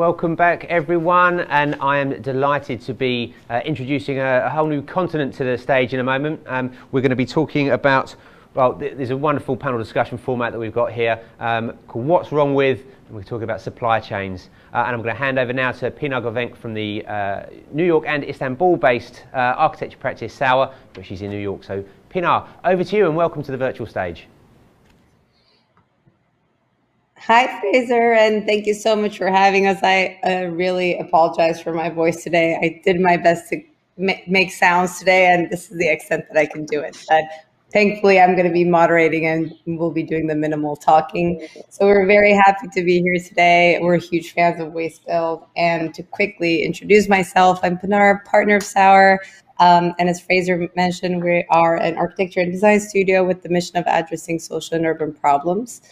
Welcome back, everyone, and I am delighted to be uh, introducing a, a, whole new continent to the stage in a moment. Um, we're going to be talking about, well, th- there's a wonderful panel discussion format that we've got here um, called What's Wrong With, and we're talking about supply chains. Uh, and I'm going to hand over now to Pinar Guvenc from the uh, New York and Istanbul based uh, architecture practice, Sour, but she's in New York. So, Pinar, over to you, and welcome to the virtual stage. Hi, Fraser, and thank you so much for having us. I uh, really apologize for my voice today. I did my best to ma- make sounds today, and this is the extent that I can do it. But thankfully, I'm going to be moderating and we'll be doing the minimal talking. So we're very happy to be here today. We're huge fans of Waste Build. And to quickly introduce myself, I'm Pinar, partner of Sour. Um, and as Fraser mentioned, we are an architecture and design studio with the mission of addressing social and urban problems.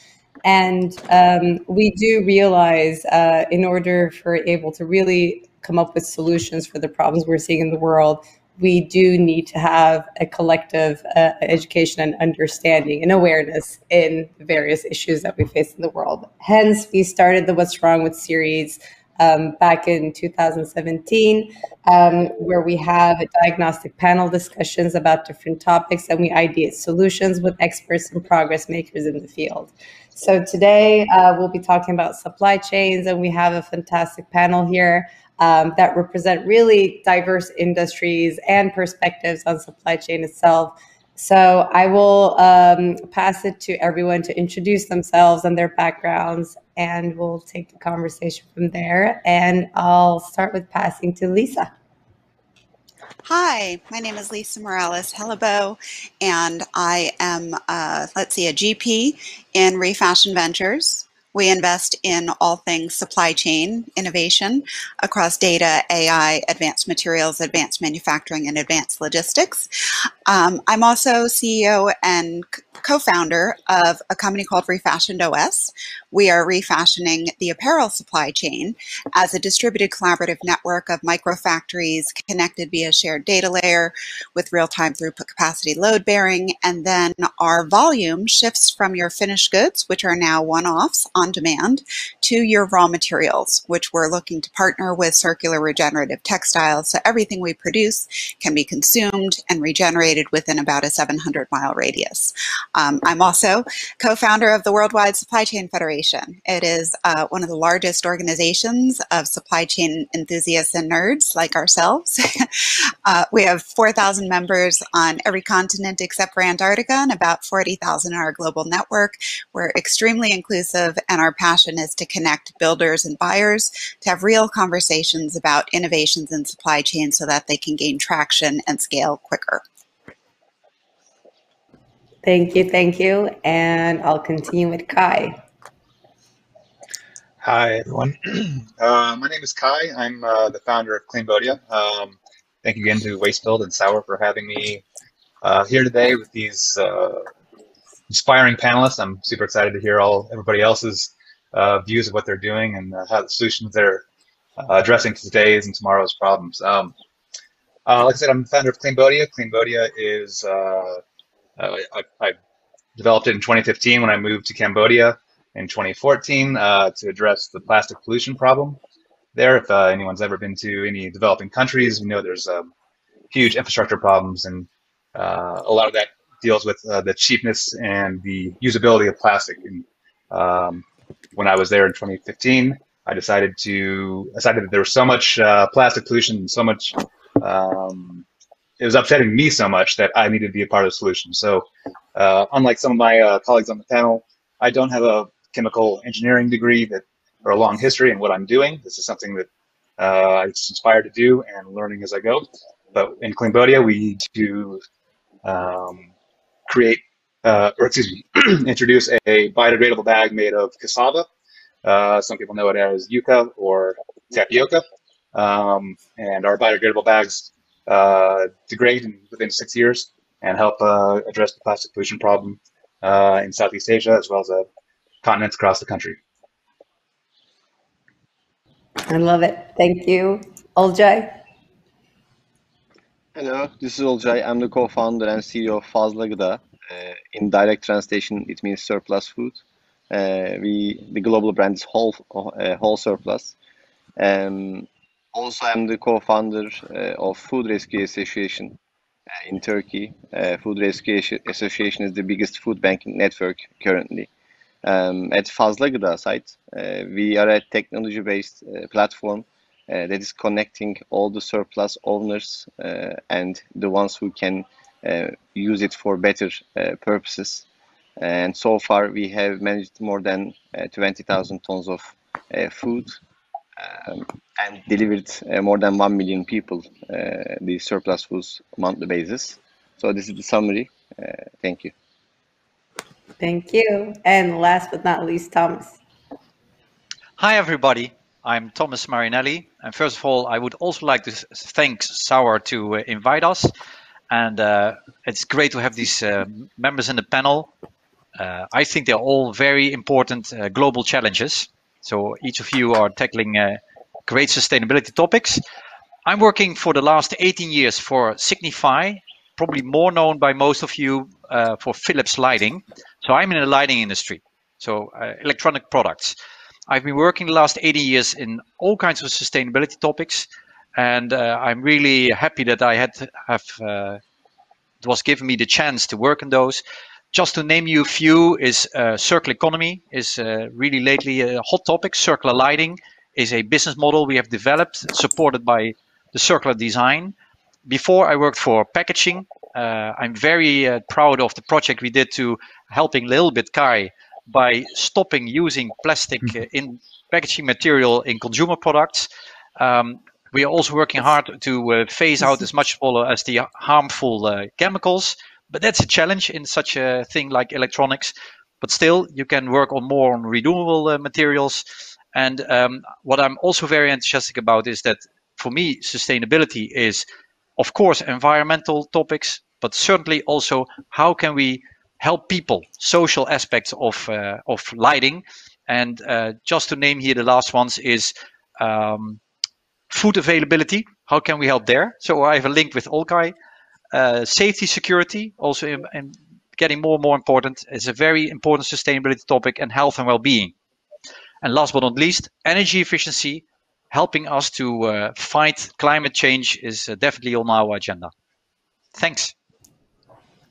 And um, we do realize uh, in order for able to really come up with solutions for the problems we're seeing in the world, we do need to have a collective uh, education and understanding and awareness in various issues that we face in the world. Hence, we started the What's Wrong with series um, back in 2017, um, where we have diagnostic panel discussions about different topics and we ideate solutions with experts and progress makers in the field. So today uh, we'll be talking about supply chains, and we have a fantastic panel here um, that represent really diverse industries and perspectives on supply chain itself. So I will um, pass it to everyone to introduce themselves and their backgrounds, and we'll take the conversation from there. And I'll start with passing to Lisa. Hi, my name is Lisa Morales Hellebo, and I am, uh, let's see, a GP in Refashion Ventures. We invest in all things supply chain innovation across data, AI, advanced materials, advanced manufacturing, and advanced logistics. Um, I'm also CEO and co-founder of a company called Refashioned OS. We are refashioning the apparel supply chain as a distributed collaborative network of microfactories connected via shared data layer with real-time throughput capacity load bearing. And then our volume shifts from your finished goods, which are now one-offs on demand, to your raw materials, which we're looking to partner with circular regenerative textiles. So everything we produce can be consumed and regenerated within about a 700 mile radius. Um, I'm also co-founder of the Worldwide Supply Chain Federation. It is uh, one of the largest organizations of supply chain enthusiasts and nerds like ourselves. uh, we have 4,000 members on every continent except for Antarctica and about 40,000 in our global network. We're extremely inclusive and our passion is to connect builders and buyers to have real conversations about innovations in supply chain so that they can gain traction and scale quicker. Thank you, thank you. And I'll continue with Kai. Hi, everyone. Uh, my name is Kai. I'm uh, the founder of Cleanbodia. Um, thank you again to Wastebuild and Sour for having me uh, here today with these uh, inspiring panelists. I'm super excited to hear all everybody else's uh, views of what they're doing and uh, how the solutions they're addressing today's and tomorrow's problems. Um, like I said, I'm the founder of Cleanbodia. Cleanbodia is uh, I, I, developed it in 2015 when I moved to Cambodia in 2014 uh, to address the plastic pollution problem there. If uh, anyone's ever been to any developing countries, we know there's um, huge infrastructure problems, and uh, a lot of that deals with uh, the cheapness and the usability of plastic. And um, when I was there in 2015, I decided to decided that there was so much uh, plastic pollution and so much um, it was upsetting me so much that I needed to be a part of the solution. So, uh, unlike some of my uh, colleagues on the panel, I don't have a chemical engineering degree that or a long history in what I'm doing. This is something that uh, I was inspired to do and learning as I go. But in Cambodia, we do um, create, uh, or excuse me, introduce a biodegradable bag made of cassava. Uh, some people know it as yuca or tapioca. Um, and our biodegradable bags uh, degrade in, within six years and help uh, address the plastic pollution problem uh, in Southeast Asia as well as uh, continents across the country. I love it. Thank you. Olcay? Hello, this is Olcay. I'm the co-founder and CEO of Fazla Gıda. Uh, in direct translation, it means surplus food. Uh, we the global brand is Whole uh, Whole Surplus. Um, also, I'm the co-founder uh, of Food Rescue Association uh, in Turkey. Uh, Food Rescue Association is the biggest food banking network currently. Um, at Fazla Gıda site, we are a technology-based platform that is connecting all the surplus owners and the ones who can use it for better purposes. And so far, we have managed more than 20,000 tons of food um, and delivered uh, more than 1 million people uh, the surplus foods monthly basis. So this is the summary. Uh, thank you. Thank you. And last but not least, Thomas. Hi, everybody. I'm Thomas Marinelli. And first of all, I would also like to thank Sour to uh, invite us. And uh, it's great to have these uh, members in the panel. I think they're all very important global challenges. So each of you are tackling great sustainability topics. I'm working for the last 18 years for Signify, probably more known by most of you uh, for Philips Lighting. So I'm in the lighting industry, so uh, electronic products. I've been working the last 80 years in all kinds of sustainability topics, and uh, I'm really happy that I had have uh, was given me the chance to work in those. Just to name you a few, is uh, circular economy is uh, really lately a hot topic. Circular lighting is a business model we have developed, supported by the circular design. Before I worked for packaging. Uh, I'm very uh, proud of the project we did to helping little bit Kai by stopping using plastic mm-hmm. uh, in packaging material in consumer products. Um, we are also working hard to uh, phase out as much as the harmful chemicals but that's a challenge in such a thing like electronics. But still, you can work on more on renewable uh, materials. And um, what I'm also very enthusiastic about is that for me, sustainability is, of course, environmental topics, but certainly also how can we help people, social aspects of uh, of lighting. And uh, just to name here the last ones is um, food availability. How can we help there? So I have a link with Olcay uh, safety security also in, in getting more and more important is a very important sustainability topic and health and well-being and last but not least energy efficiency helping us to uh, fight climate change is uh, definitely on our agenda thanks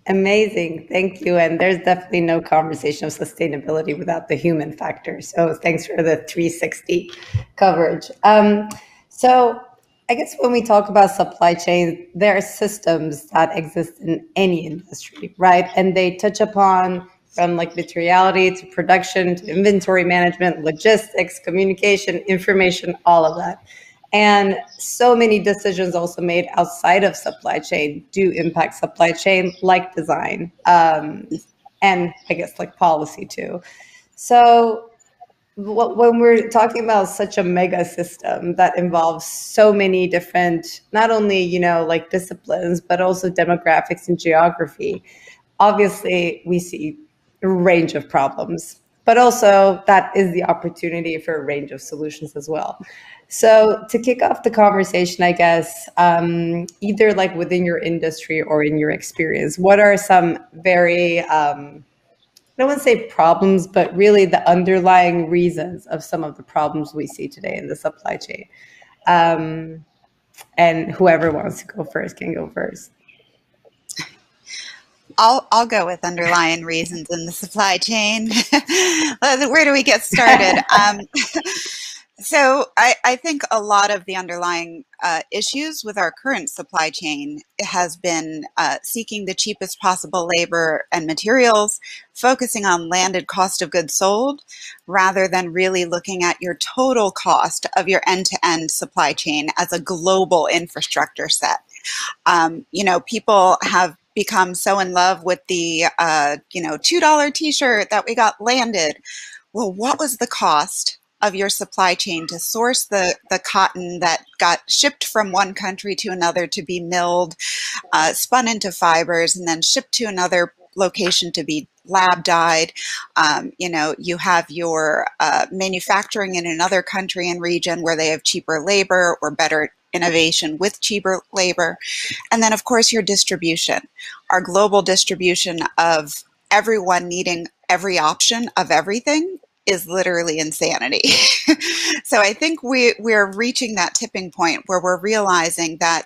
amazing thank you and there's definitely no conversation of sustainability without the human factor so thanks for the 360 coverage um, so I guess when we talk about supply chain, there are systems that exist in any industry, right? And they touch upon from like materiality to production to inventory management, logistics, communication, information, all of that. And so many decisions also made outside of supply chain do impact supply chain, like design, um, and I guess like policy too. So when we're talking about such a mega system that involves so many different not only you know like disciplines but also demographics and geography obviously we see a range of problems but also that is the opportunity for a range of solutions as well so to kick off the conversation i guess um, either like within your industry or in your experience what are some very um, I don't want to say problems, but really the underlying reasons of some of the problems we see today in the supply chain. Um, and whoever wants to go first can go first. I'll I'll go with underlying reasons in the supply chain. Where do we get started? um, so I, I, think a lot of the underlying uh, issues with our current supply chain has been uh, seeking the cheapest possible labor and materials, focusing on landed cost of goods sold, rather than really looking at your total cost of your end-to-end supply chain as a global infrastructure set. Um, you know, people have become so in love with the uh, you know two dollar T-shirt that we got landed. Well, what was the cost? of your supply chain to source the, the cotton that got shipped from one country to another to be milled, uh, spun into fibers, and then shipped to another location to be lab dyed. Um, you know, you have your uh, manufacturing in another country and region where they have cheaper labor or better innovation with cheaper labor. And then, of course, your distribution, our global distribution of everyone needing every option of everything is literally insanity. so I think we we're reaching that tipping point where we're realizing that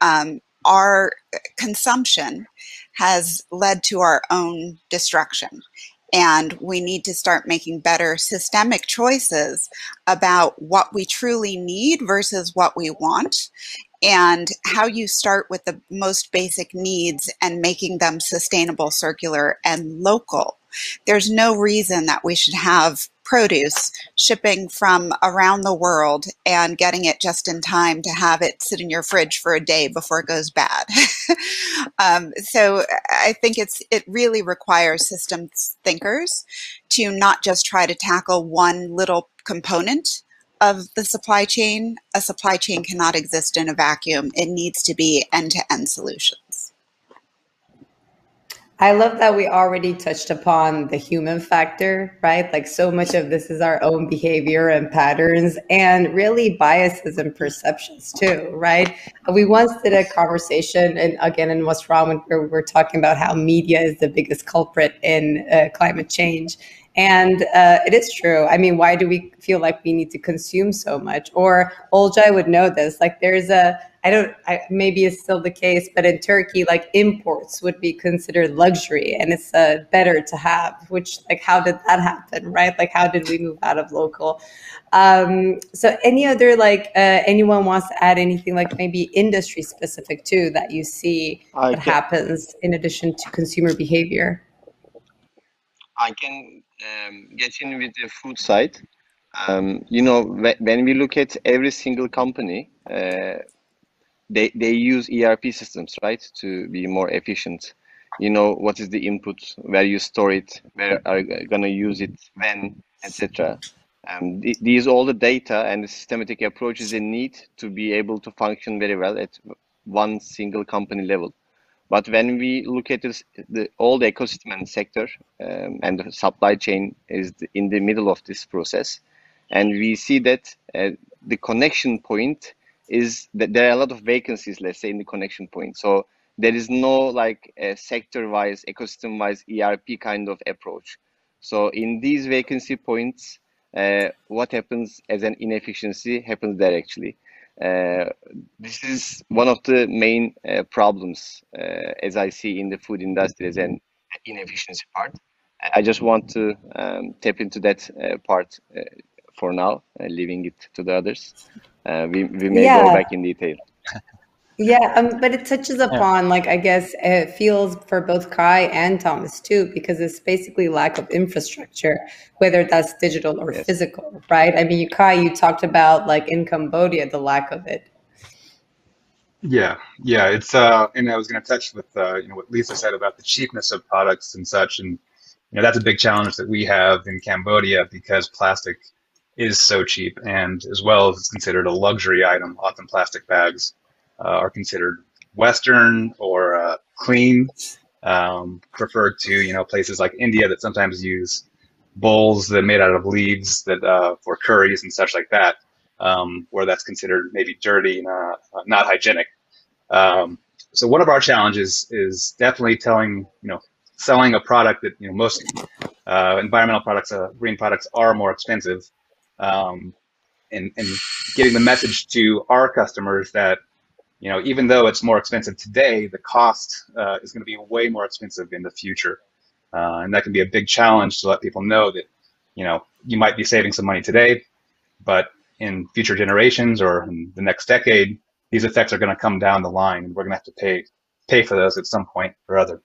um, our consumption has led to our own destruction. And we need to start making better systemic choices about what we truly need versus what we want and how you start with the most basic needs and making them sustainable, circular, and local. There's no reason that we should have produce shipping from around the world and getting it just in time to have it sit in your fridge for a day before it goes bad. um, so I think it's it really requires systems thinkers to not just try to tackle one little component of the supply chain. A supply chain cannot exist in a vacuum. It needs to be end-to-end solutions. I love that we already touched upon the human factor, right? Like so much of this is our own behavior and patterns and really biases and perceptions too, right? We once did a conversation and again in What's Wrong we were talking about how media is the biggest culprit in uh, climate change. And uh, it is true. I mean, why do we feel like we need to consume so much? Or Olcay would know this. Like, there's a I don't. I, maybe it's still the case, but in Turkey, like imports would be considered luxury, and it's uh, better to have. Which, like, how did that happen, right? Like, how did we move out of local? Um, so, any other like uh, anyone wants to add anything, like maybe industry specific too, that you see I that can, happens in addition to consumer behavior? I can um, get in with the food side. Um, you know, when we look at every single company, uh, they, they use ERP systems, right, to be more efficient. You know, what is the input, where you store it, where are you going to use it, when, etc. Um, th these all the data and the systematic approaches they need to be able to function very well at one single company level. But when we look at this, the, all the ecosystem and sector um, and the supply chain is in the middle of this process, and we see that uh, the connection point is that there are a lot of vacancies, let's say, in the connection point. So there is no like sector-wise, ecosystem-wise ERP kind of approach. So in these vacancy points, uh, what happens as an inefficiency happens there actually. Uh, this is one of the main uh, problems uh, as I see in the food industry as an inefficiency part. I just want to um, tap into that part for now, leaving it to the others. we, we may yeah. go back in detail. Yeah, um, but it touches upon yeah. like I guess it feels for both Kai and Thomas too, because it's basically lack of infrastructure, whether that's digital or yes. physical, right? I mean, Kai, you talked about like in Cambodia, the lack of it. Yeah, yeah, it's uh, and I was going to touch with uh, you know what Lisa said about the cheapness of products and such, and you know that's a big challenge that we have in Cambodia because plastic is so cheap, and as well as it's considered a luxury item. Often plastic bags are considered Western or uh, clean, um, preferred to you know places like India that sometimes use bowls that are made out of leaves that uh, for curries and such like that, um, where that's considered maybe dirty and uh, not hygienic. Um, so one of our challenges is definitely telling you know selling a product that you know most uh, environmental products, uh, green products are more expensive, um, and, and getting the message to our customers that you know, even though it's more expensive today, the cost uh, is going to be way more expensive in the future. Uh, and that can be a big challenge to let people know that, you know, you might be saving some money today, but in future generations or in the next decade, these effects are going to come down the line and we're going to have to pay, pay for those at some point or other.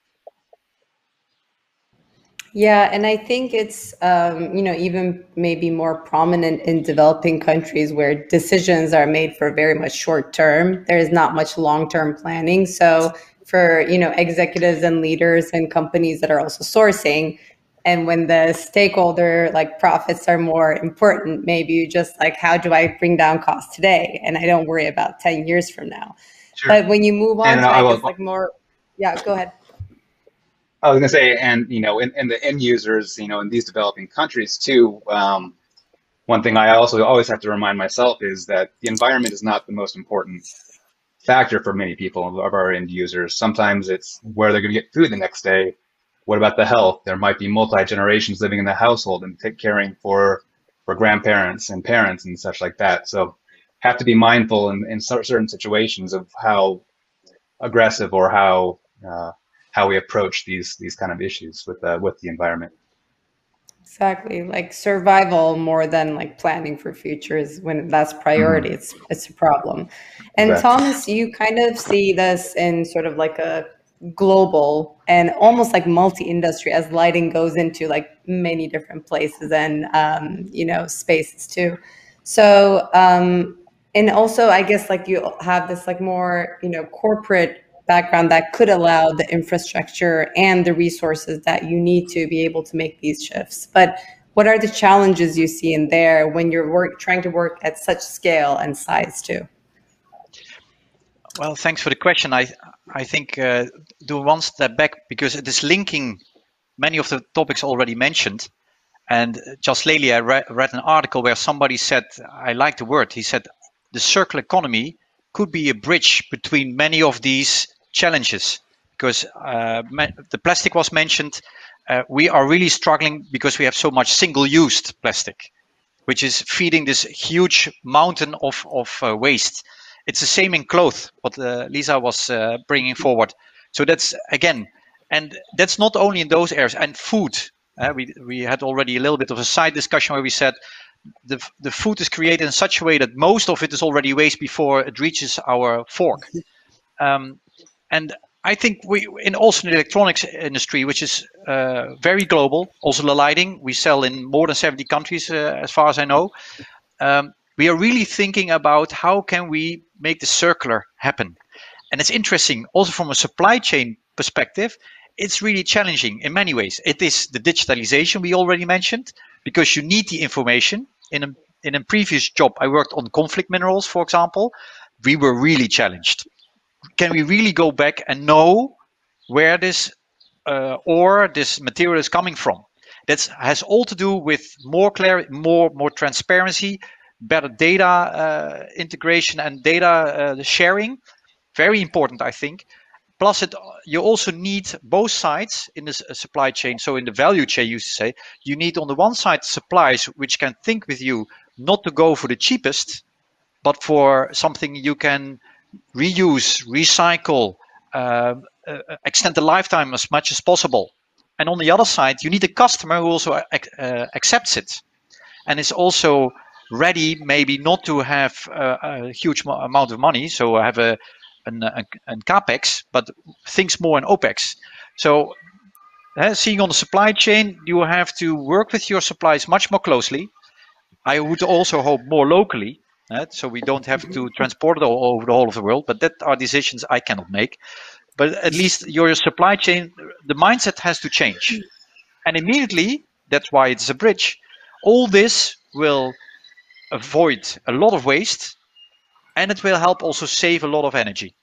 Yeah, and I think it's um, you know even maybe more prominent in developing countries where decisions are made for very much short term. There is not much long term planning. So for you know executives and leaders and companies that are also sourcing, and when the stakeholder like profits are more important, maybe you just like how do I bring down costs today, and I don't worry about ten years from now. Sure. But when you move on and to I guess like more, yeah, go ahead. I was going to say, and you know, and, the end users, you know, in these developing countries too. Um, one thing I also always have to remind myself is that the environment is not the most important factor for many people of our end users. Sometimes it's where they're going to get food the next day, what about the health? There might be multi generations living in the household and take caring for for grandparents and parents and such like that. So have to be mindful in, in certain situations of how aggressive or how uh, how we approach these these kind of issues with uh, with the environment. Exactly, like survival more than like planning for futures. When that's priority, mm-hmm. it's it's a problem. And exactly. Thomas, you kind of see this in sort of like a global and almost like multi-industry as lighting goes into like many different places and um, you know spaces too. So um, and also I guess like you have this like more you know corporate background that could allow the infrastructure and the resources that you need to be able to make these shifts. But what are the challenges you see in there when you're work, trying to work at such scale and size too? Well, thanks for the question. I I think uh, do one step back because it is linking many of the topics already mentioned. And just lately, I re- read an article where somebody said, I like the word. He said, the circular economy could be a bridge between many of these challenges because uh, the plastic was mentioned. Uh, we are really struggling because we have so much single-used plastic, which is feeding this huge mountain of, of uh, waste. It's the same in clothes, what uh, Lisa was uh, bringing forward. So that's again, and that's not only in those areas. And food, uh, we we had already a little bit of a side discussion where we said the the food is created in such a way that most of it is already waste before it reaches our fork. Um, and I think we, in also in the electronics industry, which is uh, very global, also the lighting, we sell in more than 70 countries, uh, as far as I know. Um, we are really thinking about how can we make the circular happen. And it's interesting, also from a supply chain perspective, it's really challenging in many ways. It is the digitalization we already mentioned, because you need the information. In a, in a previous job, I worked on conflict minerals, for example. We were really challenged can we really go back and know where this uh, ore, this material is coming from? That has all to do with more clarity, more more transparency, better data uh, integration and data uh, sharing. Very important, I think. Plus, it you also need both sides in the uh, supply chain. So in the value chain, you say you need on the one side suppliers which can think with you not to go for the cheapest, but for something you can reuse, recycle, uh, uh, extend the lifetime as much as possible. And on the other side, you need a customer who also uh, accepts it and is also ready, maybe not to have a huge amount of money, so have a an, a, an capex, but thinks more in opex. So, uh, seeing on the supply chain, you have to work with your suppliers much more closely. I would also hope more locally? Eh? So we don't have to transport it all over the whole of the world, but that are decisions I cannot make. But at least your supply chain, the mindset has to change. And immediately, that's why it's a bridge, all this will avoid a lot of waste and it will help also save a lot of energy.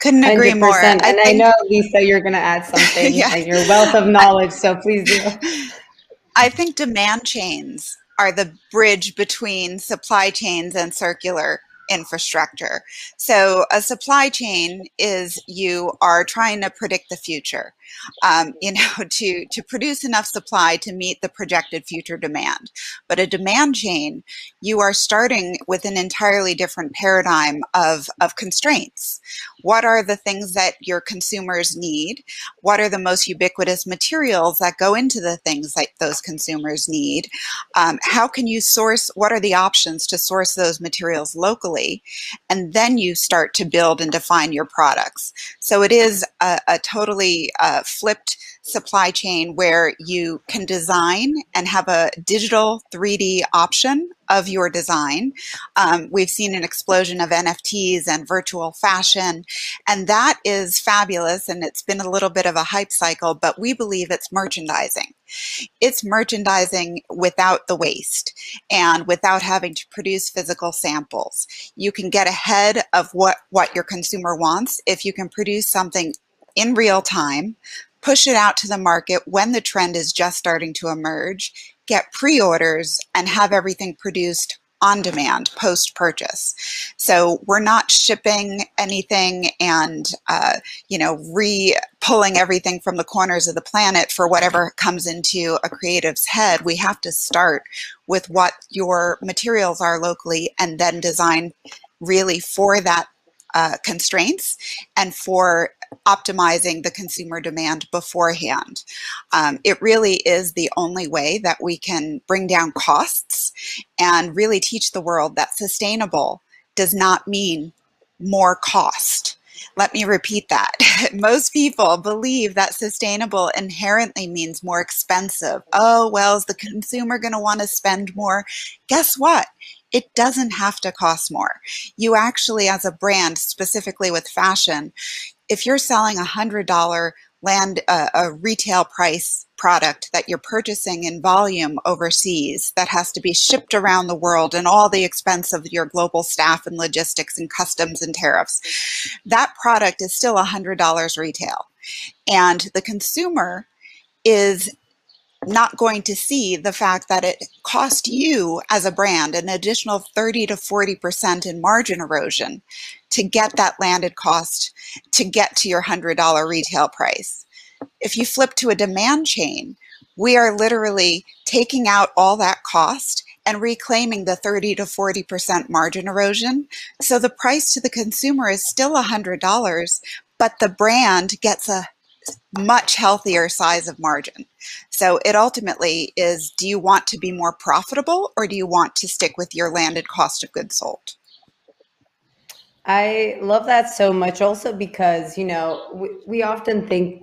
Couldn't agree 100%. more. And I, I know, Lisa, you're going to add something yeah. and your wealth of knowledge, so please do. I think demand chains are the bridge between supply chains and circular infrastructure. So a supply chain is you are trying to predict the future um, you know, to, to produce enough supply to meet the projected future demand. But a demand chain, you are starting with an entirely different paradigm of, of constraints. What are the things that your consumers need? What are the most ubiquitous materials that go into the things that those consumers need? Um, how can you source, what are the options to source those materials locally? And then you start to build and define your products. So it is a, a totally uh, flipped supply chain where you can design and have a digital 3D option of your design. Um, we've seen an explosion of NFTs and virtual fashion, and that is fabulous. And it's been a little bit of a hype cycle, but we believe it's merchandising. It's merchandising without the waste and without having to produce physical samples. You can get ahead of what, what your consumer wants if you can produce something in real time, push it out to the market when the trend is just starting to emerge, get pre orders, and have everything produced on demand post purchase. So we're not shipping anything and, uh, you know, re pulling everything from the corners of the planet for whatever comes into a creative's head. We have to start with what your materials are locally and then design really for that uh, constraints and for optimizing the consumer demand beforehand. Um, it really is the only way that we can bring down costs and really teach the world that sustainable does not mean more cost. Let me repeat that. Most people believe that sustainable inherently means more expensive. Oh, well, is the consumer going to want to spend more? Guess what? It doesn't have to cost more. You actually, as a brand, specifically with fashion, if you're selling a hundred dollar land uh, a retail price product that you're purchasing in volume overseas that has to be shipped around the world and all the expense of your global staff and logistics and customs and tariffs that product is still a hundred dollars retail. And the consumer is not going to see the fact that it cost you as a brand an additional 30 to 40% in margin erosion to get that landed cost to get to your $100 retail price. If you flip to a demand chain, we are literally taking out all that cost and reclaiming the 30 to 40% margin erosion. So the price to the consumer is still $100, but the brand gets a much healthier size of margin. So it ultimately is do you want to be more profitable or do you want to stick with your landed cost of goods sold? I love that so much also because, you know, we, we often think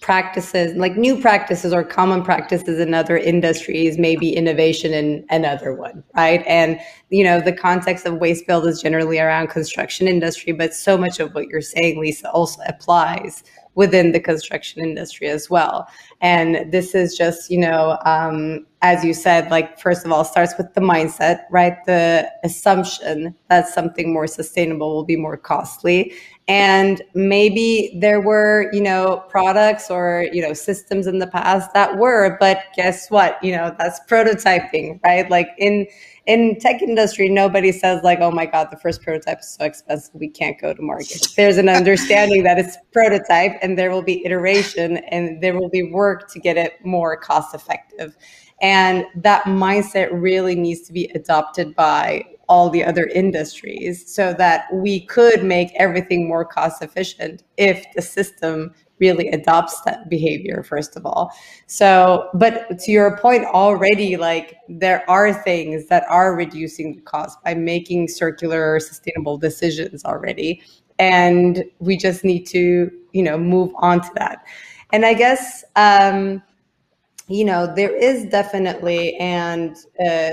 practices, like new practices or common practices in other industries, maybe innovation in another one, right? And, you know, the context of waste build is generally around construction industry, but so much of what you're saying, Lisa, also applies within the construction industry as well. And this is just, you know, um, as you said, like, first of all, starts with the mindset, right? The assumption that something more sustainable will be more costly. And maybe there were, you know, products or, you know, systems in the past that were, but guess what? You know, that's prototyping, right? Like in, in tech industry, nobody says like, "Oh my God, the first prototype is so expensive, we can't go to market." There's an understanding that it's prototype, and there will be iteration, and there will be work to get it more cost effective. And that mindset really needs to be adopted by all the other industries so that we could make everything more cost efficient if the system really adopts that behavior first of all. So but to your point already like there are things that are reducing the cost by making circular sustainable decisions already. And we just need to you know move on to that. And i guess um you know there is definitely and uh,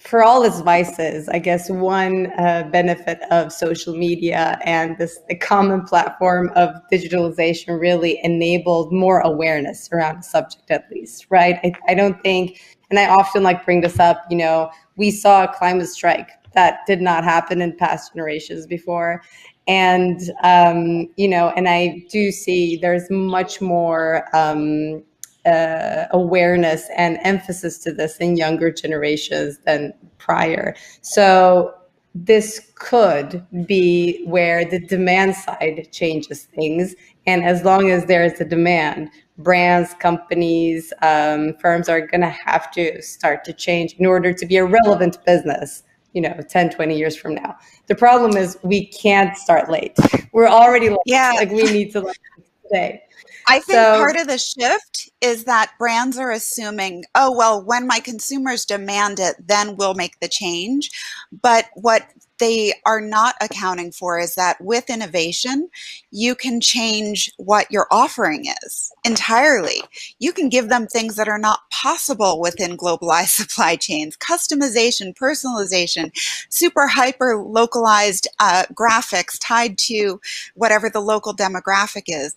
for all its vices, I guess one uh, benefit of social media and this the common platform of digitalization really enabled more awareness around the subject, at least, right? I, I don't think, and I often like bring this up. You know, we saw a climate strike that did not happen in past generations before, and um, you know, and I do see there's much more. Um, uh, awareness and emphasis to this in younger generations than prior. So this could be where the demand side changes things. And as long as there is a demand, brands, companies, um, firms are going to have to start to change in order to be a relevant business you know 10 20 years from now the problem is we can't start late we're already late. yeah like we need to like today I think so, part of the shift is that brands are assuming, oh, well, when my consumers demand it, then we'll make the change. But what they are not accounting for is that with innovation, you can change what your offering is entirely. You can give them things that are not possible within globalized supply chains, customization, personalization, super hyper localized uh, graphics tied to whatever the local demographic is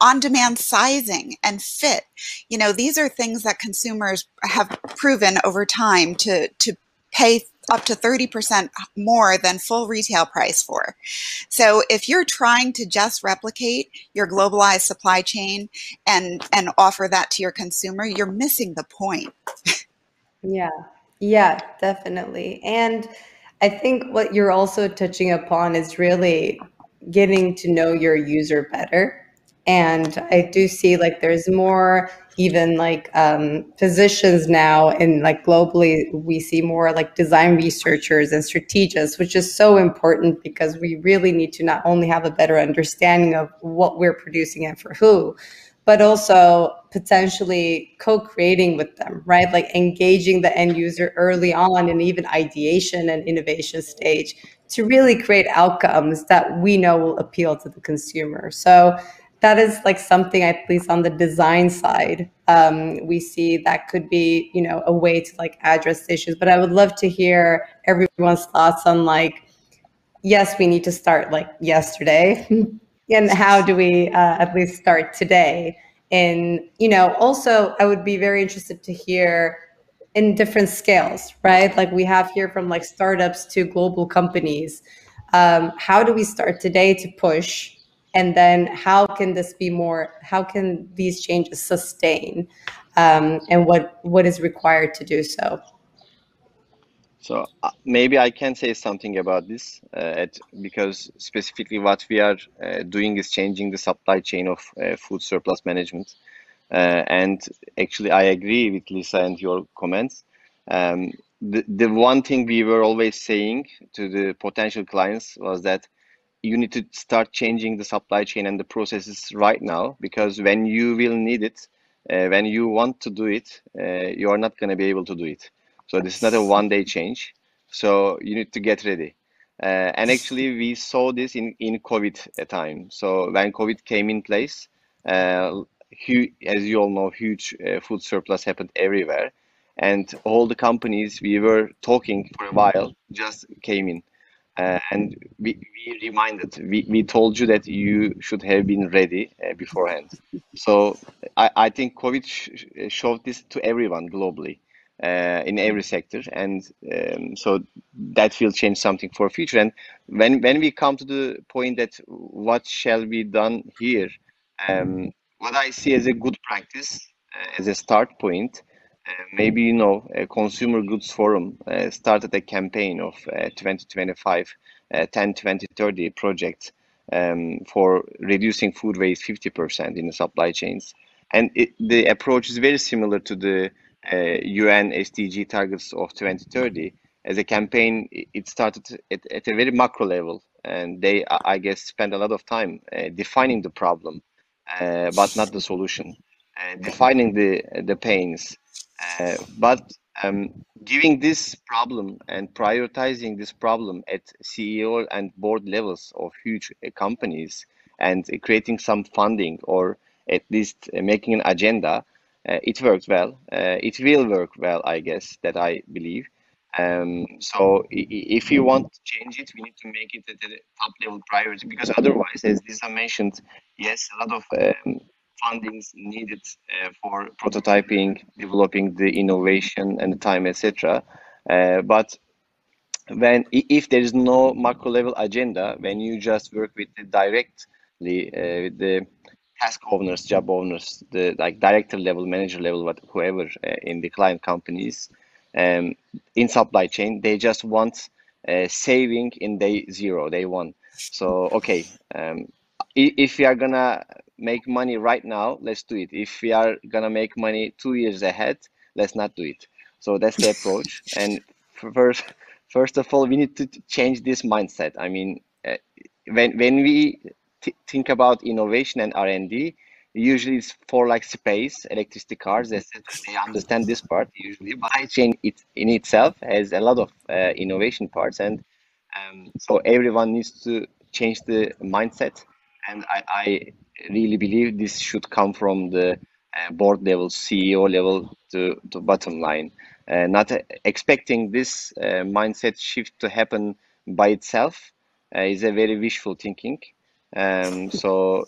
on demand sizing and fit. You know, these are things that consumers have proven over time to, to pay up to 30% more than full retail price for. So if you're trying to just replicate your globalized supply chain and and offer that to your consumer, you're missing the point. yeah. Yeah, definitely. And I think what you're also touching upon is really getting to know your user better and I do see like there's more even like um, positions now and like globally we see more like design researchers and strategists which is so important because we really need to not only have a better understanding of what we're producing and for who but also potentially co-creating with them right? Like engaging the end user early on and even ideation and innovation stage to really create outcomes that we know will appeal to the consumer. So that is like something at least on the design side um, we see that could be you know a way to like address issues. But i would love to hear everyone's thoughts on like yes we need to start like yesterday. And how do we uh, at least start today? And you know also i would be very interested to hear in different scales right? Like we have here from like startups to global companies. Um, how do we start today to push and then how can this be more how can these changes sustain um, and what what is required to do so? So uh, maybe i can say something about this uh, at, because specifically what we are uh, doing is changing the supply chain of uh, food surplus management. Uh, and actually i agree with lisa and your comments. Um, the, the one thing we were always saying to the potential clients was that you need to start changing the supply chain and the processes right now because when you will need it uh, when you want to do it uh, you are not going to be able to do it. So this is not a one day change. So you need to get ready. Uh, and actually we saw this in in covid time. So when covid came in place uh, huge, as you all know huge uh, food surplus happened everywhere. And all the companies we were talking for a while just came in uh, and we, we reminded, we, we told you that you should have been ready uh, beforehand. So I, I think COVID sh showed this to everyone globally. Uh, in every sector and um, so that will change something for future and when when we come to the point that what shall be done here um, what i see as a good practice uh, as a start point maybe you know a consumer goods forum uh, started a campaign of uh, 2025 10 20 30 project um, for reducing food waste 50% in the supply chains. And it, the approach is very similar to the UN SDG targets of 2030 as a campaign it started at, at a very macro level and they i guess spend a lot of time uh, defining the problem uh, but not the solution. uh, defining the the pains uh, but um, giving this problem and prioritizing this problem at CEO and board levels of huge uh, companies and creating some funding or at least uh, making an agenda, uh, it works well. Uh, it will work well, I guess, that I believe. Um, so if you want to change it, we need to make it at the top level priority because otherwise, as Lisa mentioned, yes, a lot of um, fundings needed uh, for prototyping, developing the innovation and the time, etc. Uh, but when if there is no macro level agenda, when you just work with the directly uh, with the task owners, job owners, the like director level, manager level, what whoever in the client companies, um, in supply chain, they just want uh, saving in day zero, day one. So okay, um, if we are gonna make money right now, let's do it. If we are gonna make money two years ahead, let's not do it. So that's the approach. And first, first of all, we need to change this mindset. I mean, uh, when when we think about innovation and R and D, usually it's for like space, electricity cars, etc. They understand this part usually. But I chain it in itself has a lot of uh, innovation parts, and um, so everyone needs to change the mindset. And I, I really believe this should come from the uh, board level, CEO level to, to bottom line. Uh, not uh, expecting this uh, mindset shift to happen by itself uh, is a very wishful thinking. Um, so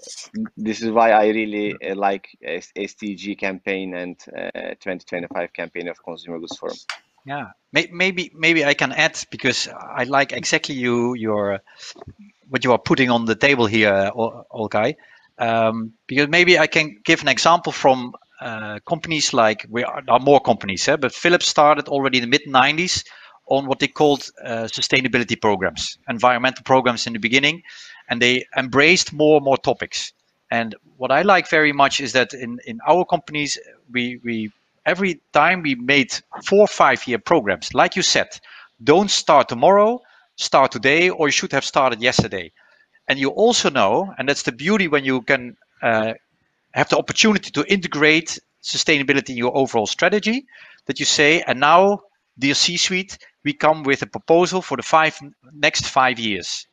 this is why I really uh, like SDG campaign and 2025 campaign of Consumer Goods Forum. Yeah, maybe maybe I can add because I like exactly you your what you are putting on the table here, Olcay. Um, because maybe I can give an example from uh, companies like we are, are more companies, eh? but Philips started already in the mid 90s on what they called uh, sustainability programs, environmental programs in the beginning, and they embraced more and more topics. And what I like very much is that in, in our companies, we, we every time we made four or five year programs, like you said, don't start tomorrow, start today, or you should have started yesterday. And you also know, and that's the beauty when you can uh, have the opportunity to integrate sustainability in your overall strategy, that you say, and now, dear C-suite, we come with a proposal for the five next five years.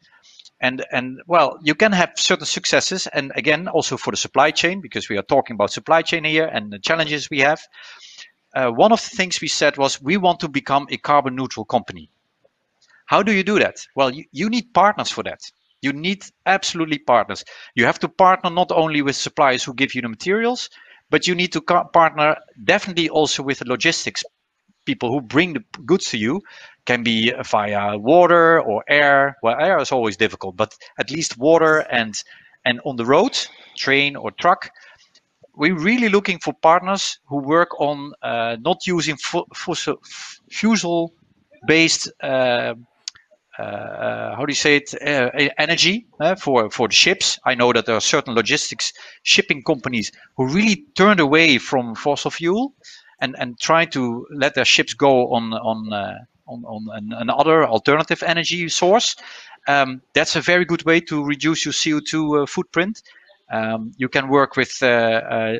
And and well you can have certain successes and again also for the supply chain because we are talking about supply chain here and the challenges we have. Uh, one of the things we said was we want to become a carbon neutral company. How do you do that? Well you, you need partners for that you need absolutely partners you have to partner not only with suppliers who give you the materials but you need to partner definitely also with the logistics people who bring the goods to you can be via water or air. Well, air is always difficult, but at least water and and on the road, train or truck. We're really looking for partners who work on uh, not using fossil based. Uh, uh, how do you say it? Uh, energy uh, for for the ships. I know that there are certain logistics shipping companies who really turned away from fossil fuel and and try to let their ships go on on uh, on, on an, another alternative energy source, um, that's a very good way to reduce your CO2 uh, footprint. Um, you can work with, uh,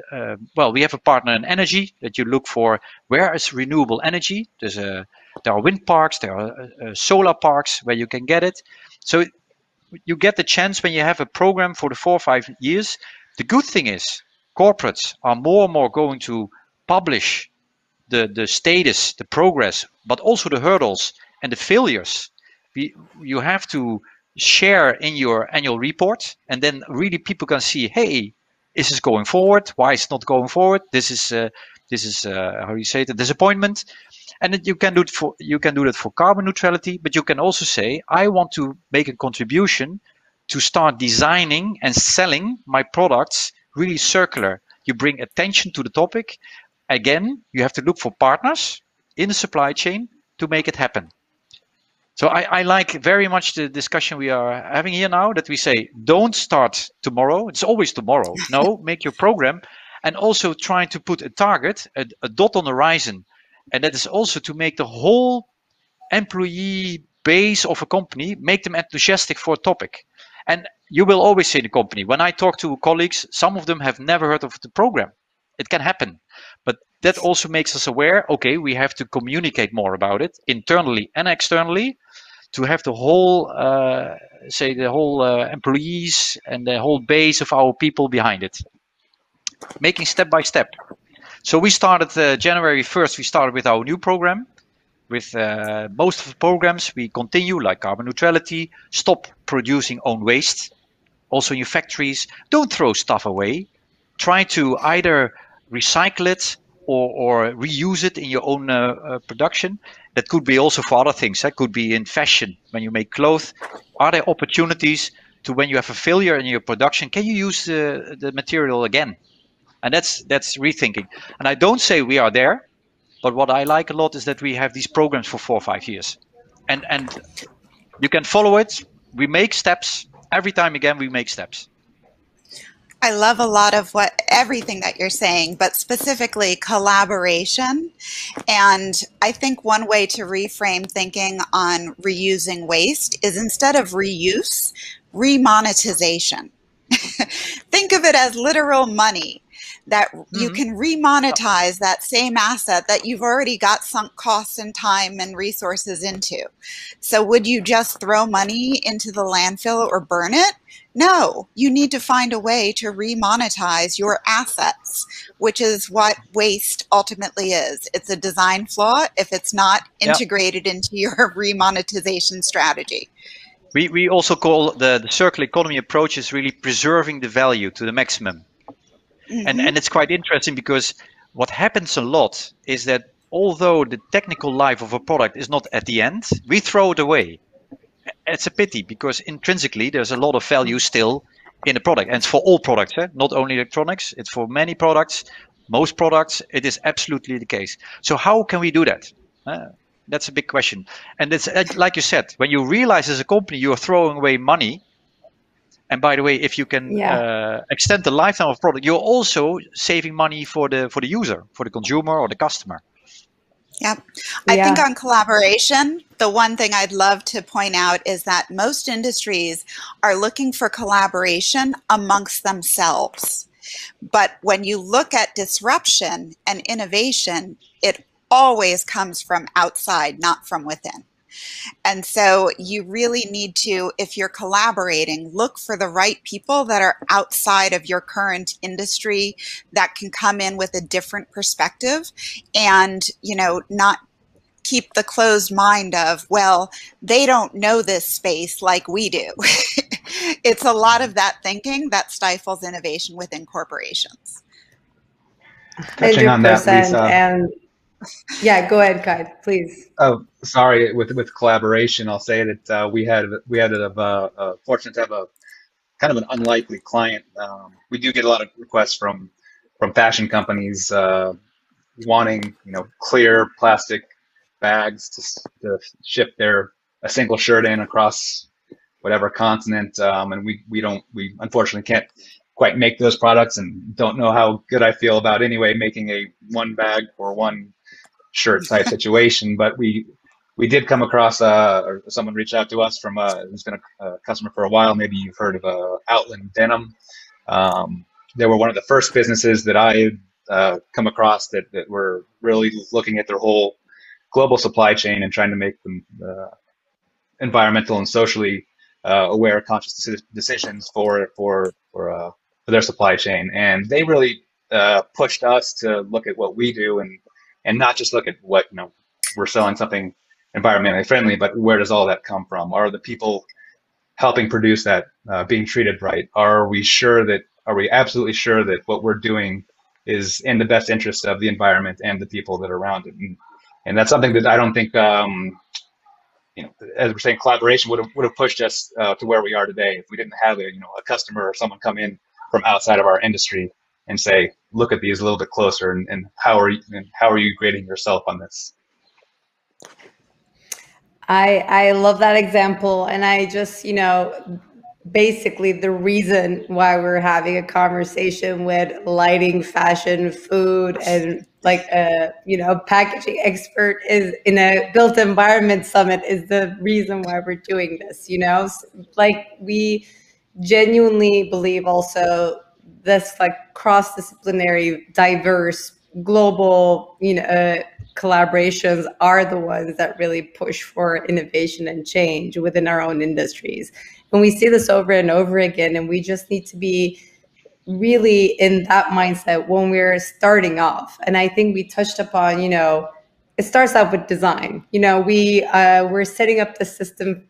well, we have a partner in energy that you look for where is renewable energy. There's a, there are wind parks, there are uh, uh, solar parks where you can get it. So you get the chance when you have a program for the four or five years. The good thing is corporates are more and more going to publish the, the status, the progress, but also the hurdles and the failures. We, you have to share in your annual report, and then really people can see, hey, is this going forward? Why is it not going forward? This is uh, this is uh, how you say it? A disappointment. And you can do it for you can do that for carbon neutrality, but you can also say, I want to make a contribution to start designing and selling my products really circular. You bring attention to the topic, again, you have to look for partners in the supply chain to make it happen. So I, I, like very much the discussion we are having here now that we say, don't start tomorrow. It's always tomorrow. No, make your program and also trying to put a target, a, a dot on the horizon. And that is also to make the whole employee base of a company, make them enthusiastic for a topic. And you will always see in the company, when I talk to colleagues, some of them have never heard of the program. It can happen. But that also makes us aware, okay, we have to communicate more about it internally and externally to have the whole, uh, say, the whole uh, employees and the whole base of our people behind it. Making step by step. So we started uh, January 1st, we started with our new program. With uh, most of the programs, we continue like carbon neutrality, stop producing own waste. Also in your factories, don't throw stuff away. Try to either recycle it or, or reuse it in your own uh, uh, production. That could be also for other things. That could be in fashion when you make clothes. Are there opportunities to when you have a failure in your production? Can you use the, the material again? And that's that's rethinking. And I don't say we are there, but what I like a lot is that we have these programs for four or five years, and and you can follow it. We make steps every time again. We make steps. I love a lot of what everything that you're saying, but specifically collaboration. And I think one way to reframe thinking on reusing waste is instead of reuse, remonetization. think of it as literal money that mm-hmm. you can remonetize that same asset that you've already got sunk costs and time and resources into. So would you just throw money into the landfill or burn it? No, you need to find a way to remonetize your assets, which is what waste ultimately is. It's a design flaw if it's not integrated yep. into your remonetization strategy. We, we also call the, the circular economy approach is really preserving the value to the maximum. Mm-hmm. And, and it's quite interesting because what happens a lot is that although the technical life of a product is not at the end, we throw it away it's a pity because intrinsically there's a lot of value still in the product, and it's for all products, eh? not only electronics. It's for many products, most products. It is absolutely the case. So how can we do that? Uh, that's a big question. And it's like you said, when you realize as a company you are throwing away money, And by the way, if you can Yeah. uh, extend the lifetime of product, you're also saving money for the for the user, for the consumer or the customer. Yep. I think on collaboration, the one thing I'd love to point out is that most industries are looking for collaboration amongst themselves. But when you look at disruption and innovation, it always comes from outside, not from within. And so you really need to, if you're collaborating, look for the right people that are outside of your current industry that can come in with a different perspective and, you know, not keep the closed mind of, well, they don't know this space like we do. it's a lot of that thinking that stifles innovation within corporations. Touching on that, Lisa. And yeah, go ahead, Kai, please. Oh, sorry. With with collaboration, I'll say that uh, we had we had a, uh, uh, fortunate to have a kind of an unlikely client. Um, we do get a lot of requests from from fashion companies uh, wanting you know clear plastic bags to, to ship their a single shirt in across whatever continent, um, and we we don't we unfortunately can't quite make those products and don't know how good I feel about anyway making a one bag for one shirt type situation. But we we did come across uh, or someone reached out to us from uh, who's been a, a customer for a while. Maybe you've heard of uh, Outland Denim. Um, they were one of the first businesses that I uh, come across that, that were really looking at their whole global supply chain and trying to make them uh, environmental and socially uh, aware, conscious decisions for for for uh, for their supply chain. And they really uh, pushed us to look at what we do and and not just look at what you know we're selling something environmentally friendly, but where does all that come from? Are the people helping produce that uh, being treated right? Are we sure that are we absolutely sure that what we're doing is in the best interest of the environment and the people that are around it? And, and that's something that I don't think um, you know, as we're saying, collaboration would have would have pushed us uh, to where we are today if we didn't have a you know a customer or someone come in from outside of our industry and say, look at these a little bit closer and, and how are you how are you grading yourself on this? I I love that example, and I just you know basically the reason why we're having a conversation with lighting, fashion, food, and like a you know packaging expert is in a built environment summit is the reason why we're doing this. You know, like we genuinely believe also this like cross disciplinary, diverse, global, you know, uh, collaborations are the ones that really push for innovation and change within our own industries. And we see this over and over again, and we just need to be really in that mindset when we're starting off. And I think we touched upon, you know, it starts out with design. You know, we uh, we're setting up the system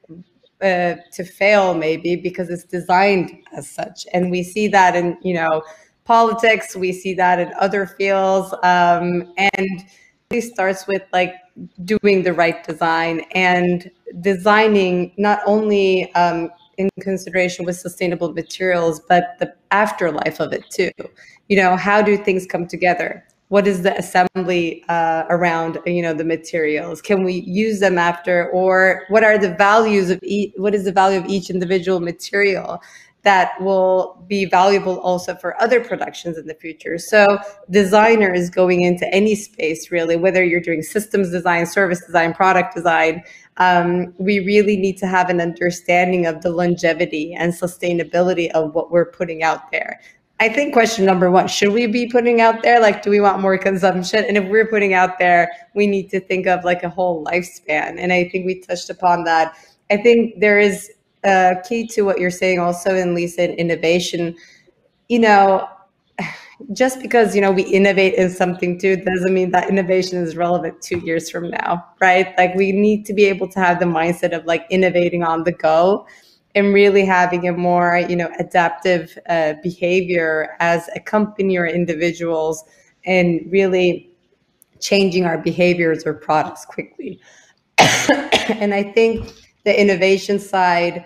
uh, to fail maybe because it's designed as such, and we see that in you know politics. We see that in other fields, um, and it starts with like doing the right design and designing not only um, in consideration with sustainable materials, but the afterlife of it too. You know, how do things come together? What is the assembly uh, around, you know, the materials? Can we use them after, or what are the values of each? What is the value of each individual material? that will be valuable also for other productions in the future. So designers going into any space really, whether you're doing systems design, service design, product design, um, we really need to have an understanding of the longevity and sustainability of what we're putting out there. I think question number one, should we be putting out there? Like, do we want more consumption? And if we're putting out there, we need to think of like a whole lifespan. And I think we touched upon that. I think there is a key to what you're saying also in Lisa in innovation, you know, just because you know we innovate in something too doesn't mean that innovation is relevant two years from now, right? Like we need to be able to have the mindset of like innovating on the go and really having a more you know adaptive uh, behavior as a company or individuals and really changing our behaviors or products quickly. and I think the innovation side,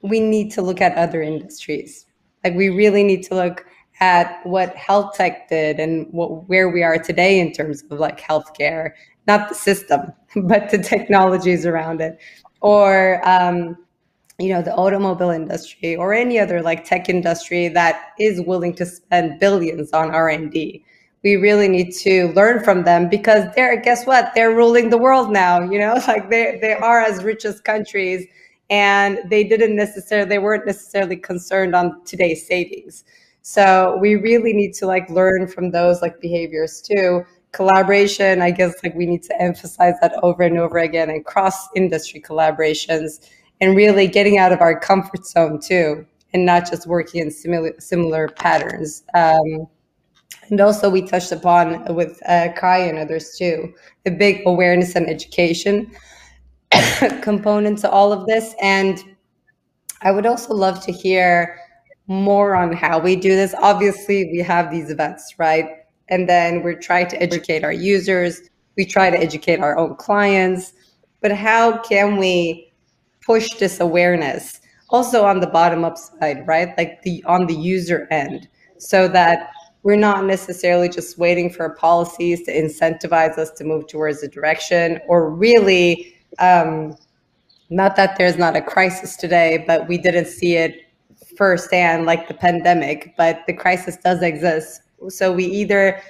we need to look at other industries. Like we really need to look at what health tech did and what, where we are today in terms of like healthcare, not the system, but the technologies around it. Or um, you know the automobile industry or any other like tech industry that is willing to spend billions on r&d we really need to learn from them because they're guess what? They're ruling the world now you know? Like they they are as rich as countries and they didn't necessarily they weren't necessarily concerned on today's savings. So we really need to like learn from those like behaviors too. Collaboration i guess like we need to emphasize that over and over again and cross industry collaborations and really getting out of our comfort zone too and not just working in similar similar patterns. Um, and also we touched upon with uh, kai and others too the big awareness and education component to all of this. And i would also love to hear more on how we do this. Obviously we have these events right? And then we're trying to educate our users. We try to educate our own clients. But how can we push this awareness also on the bottom up side right? Like the on the user end so that we're not necessarily just waiting for policies to incentivize us to move towards a direction or really um, not that there's not a crisis today but we didn't see it firsthand like the pandemic but the crisis does exist. So we either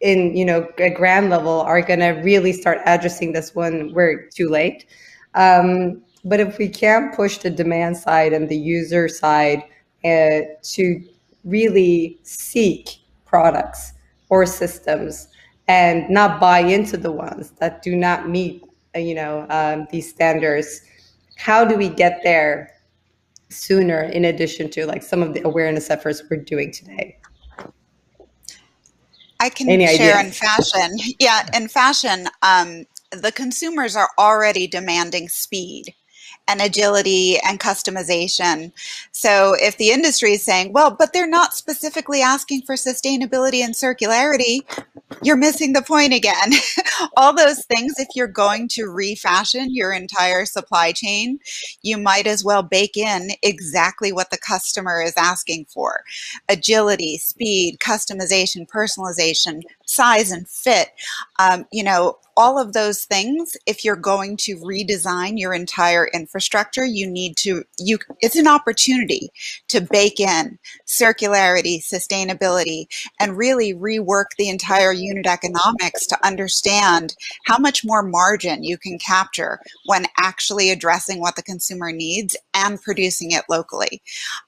in you know a grand level are going to really start addressing this when we're too late. Um, but if we can push the demand side and the user side uh, to really seek products or systems and not buy into the ones that do not meet uh, you know um, these standards how do we get there sooner in addition to like some of the awareness efforts we're doing today I can Any share ideas? in fashion. Yeah, in fashion, um, the consumers are already demanding speed and agility and customization. So if the industry is saying, well, but they're not specifically asking for sustainability and circularity, you're missing the point again. All those things, if you're going to refashion your entire supply chain, you might as well bake in exactly what the customer is asking for agility, speed, customization, personalization, size and fit. Um, you know, all of those things, if you're going to redesign your entire infrastructure, you need to, you, it's an opportunity to bake in circularity, sustainability, and really rework the entire unit economics to understand how much more margin you can capture when actually addressing what the consumer needs and producing it locally.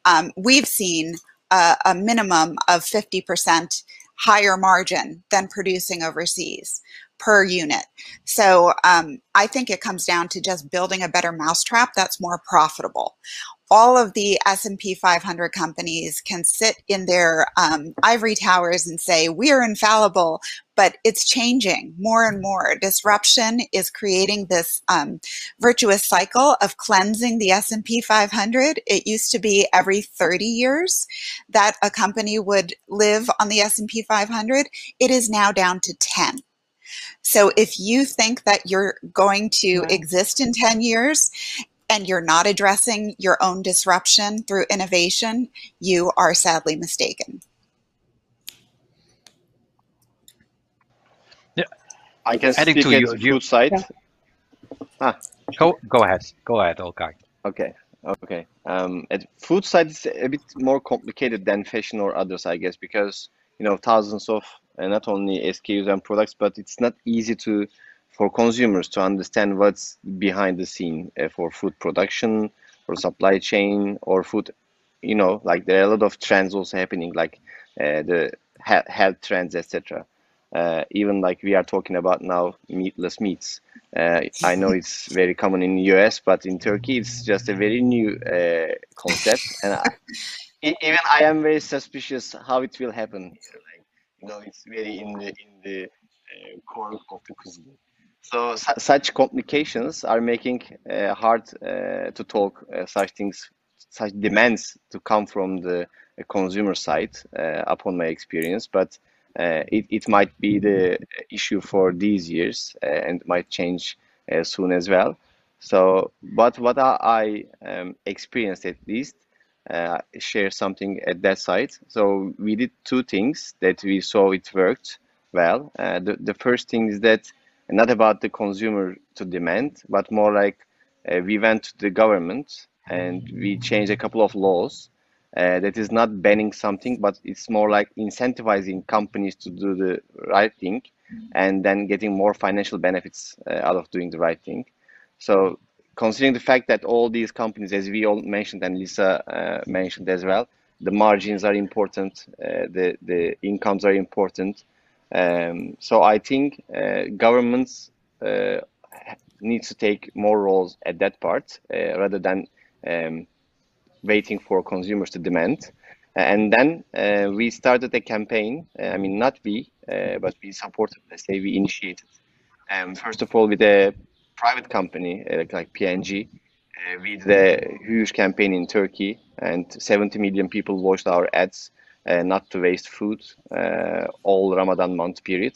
Um, we've seen a, a minimum of 50% higher margin than producing overseas per unit. So um, I think it comes down to just building a better mousetrap that's more profitable all of the S&P 500 companies can sit in their um, ivory towers and say, we are infallible, but it's changing more and more. Disruption is creating this um, virtuous cycle of cleansing the S&P 500. It used to be every 30 years that a company would live on the S&P 500. It is now down to 10. So if you think that you're going to exist in 10 years and you're not addressing your own disruption through innovation, you are sadly mistaken. Yeah, I can Adding speak to at you, food side. Yeah. Ah. Go, go ahead. Go ahead, Okay. Okay. Okay. Um, at food side is a bit more complicated than fashion or others, I guess, because you know thousands of uh, not only SKUs and products, but it's not easy to for consumers to understand what's behind the scene uh, for food production, for supply chain, or food. You know, like there are a lot of trends also happening, like uh, the health trends, etc. Uh, even like we are talking about now, meatless meats. Uh, I know it's very common in the US, but in Turkey, it's just a very new uh, concept, and I, even I am very suspicious how it will happen. You know, it's very in the in the uh, core of the cuisine. So su such complications are making uh, hard uh, to talk uh, such things, such demands to come from the consumer side uh, upon my experience, but uh, it, it might be the issue for these years uh, and might change soon as well. So, but what I um, experienced at least, share something at that side. So we did two things that we saw it worked well. the, the first thing is that not about the consumer to demand, but more like uh, we went to the government and we changed a couple of laws uh, that is not banning something, but it's more like incentivizing companies to do the right thing and then getting more financial benefits uh, out of doing the right thing. So, considering the fact that all these companies, as we all mentioned and Lisa uh, mentioned as well, the margins are important, uh, the the incomes are important. Um, so I think uh, governments needs to take more roles at that part rather than um, waiting for consumers to demand. And then uh, we started a campaign. Uh, I mean, not we, uh, but we supported, let's say we initiated. Um, first of all, with a private company like, like P&G, we did a huge campaign in Turkey, and 70 million people watched our ads uh, not to waste food uh, all Ramadan month period.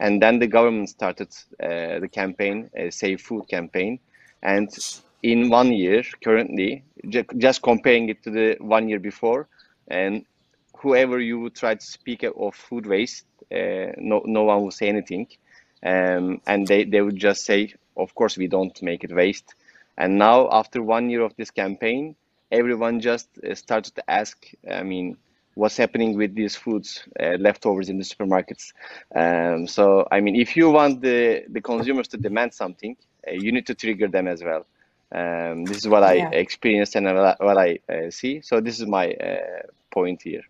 And then the government started uh, the campaign, Save Food campaign. And in one year, currently, just comparing it to the one year before, and whoever you would try to speak of food waste, uh, no, no one will say anything. Um, and they, they would just say, of course, we don't make it waste. And now, after one year of this campaign, everyone just uh, started to ask, I mean, what's happening with these foods uh, leftovers in the supermarkets. Um, so, I mean, if you want the, the consumers to demand something, uh, you need to trigger them as well. Um, this is what I yeah. experienced and what I uh, see. So this is my uh, point here.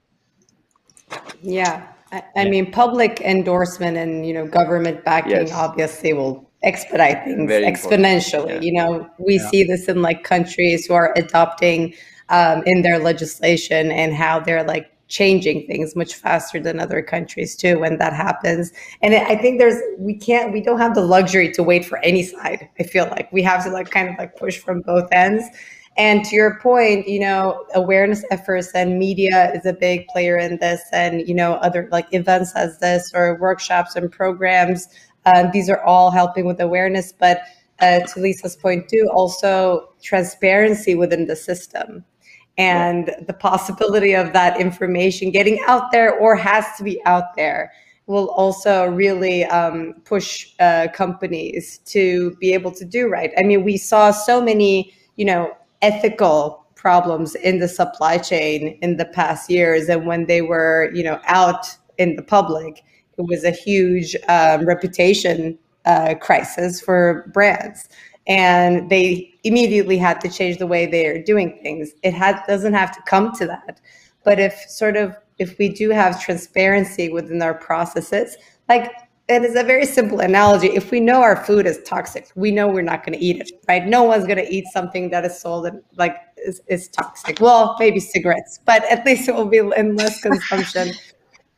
Yeah, I, I, mean, public endorsement and you know government backing yes. obviously will expedite things Very exponentially. Yeah. You know, we yeah. see this in like countries who are adopting um, in their legislation and how they're like changing things much faster than other countries too when that happens and i think there's we can't we don't have the luxury to wait for any side i feel like we have to like kind of like push from both ends and to your point you know awareness efforts and media is a big player in this and you know other like events as this or workshops and programs um, these are all helping with awareness but uh, to lisa's point too also transparency within the system and yeah. the possibility of that information getting out there or has to be out there will also really um, push uh, companies to be able to do right. I mean, we saw so many, you know, ethical problems in the supply chain in the past years, and when they were, you know, out in the public, it was a huge um, reputation uh, crisis for brands and they immediately had to change the way they are doing things. It has, doesn't have to come to that. But if sort of if we do have transparency within our processes, like it is a very simple analogy. If we know our food is toxic, we know we're not going to eat it, right? No one's going to eat something that is sold and like is, is toxic. Well, maybe cigarettes, but at least it will be in less consumption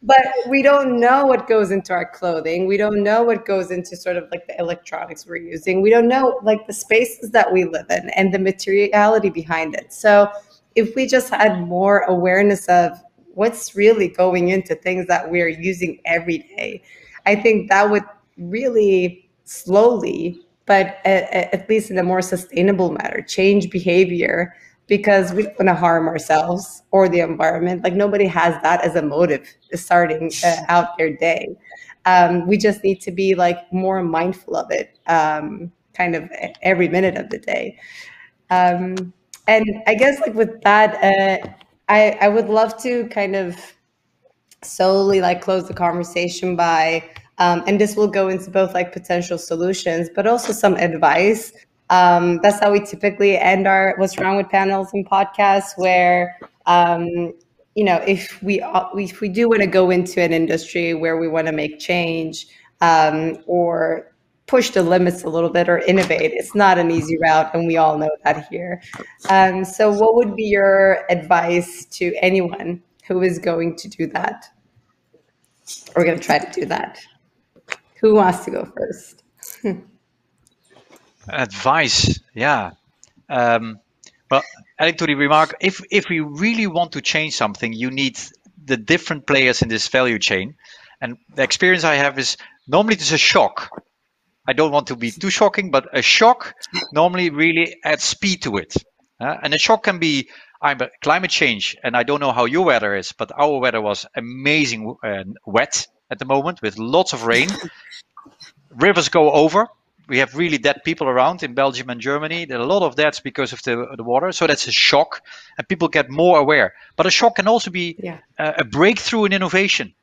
but we don't know what goes into our clothing. We don't know what goes into sort of like the electronics we're using. We don't know like the spaces that we live in and the materiality behind it. So if we just had more awareness of what's really going into things that we're using every day i think that would really slowly but at, at least in a more sustainable manner change behavior because we don't want to harm ourselves or the environment. Like nobody has that as a motive starting uh, out their day. Um, we just need to be like more mindful of it, um, kind of every minute of the day. Um, and I guess like with that, uh, I I would love to kind of solely like close the conversation by. Um, and this will go into both like potential solutions, but also some advice um, that's how we typically end our what's wrong with panels and podcasts where um, you know if we if we do want to go into an industry where we want to make change um, or push the limits a little bit or innovate it's not an easy route and we all know that here. Um, so what would be your advice to anyone who is going to do that? We're going to try to do that. Who wants to go first Advice, yeah. Um, well, adding to the remark, if if we really want to change something, you need the different players in this value chain. And the experience I have is normally there's a shock. I don't want to be too shocking, but a shock normally really adds speed to it. Uh, and a shock can be I'm climate change, and I don't know how your weather is, but our weather was amazing uh, wet at the moment with lots of rain. Rivers go over, we have really dead people around in Belgium and Germany. There are a lot of deaths because of the, the water. So that's a shock, and people get more aware. But a shock can also be yeah. uh, a breakthrough in innovation,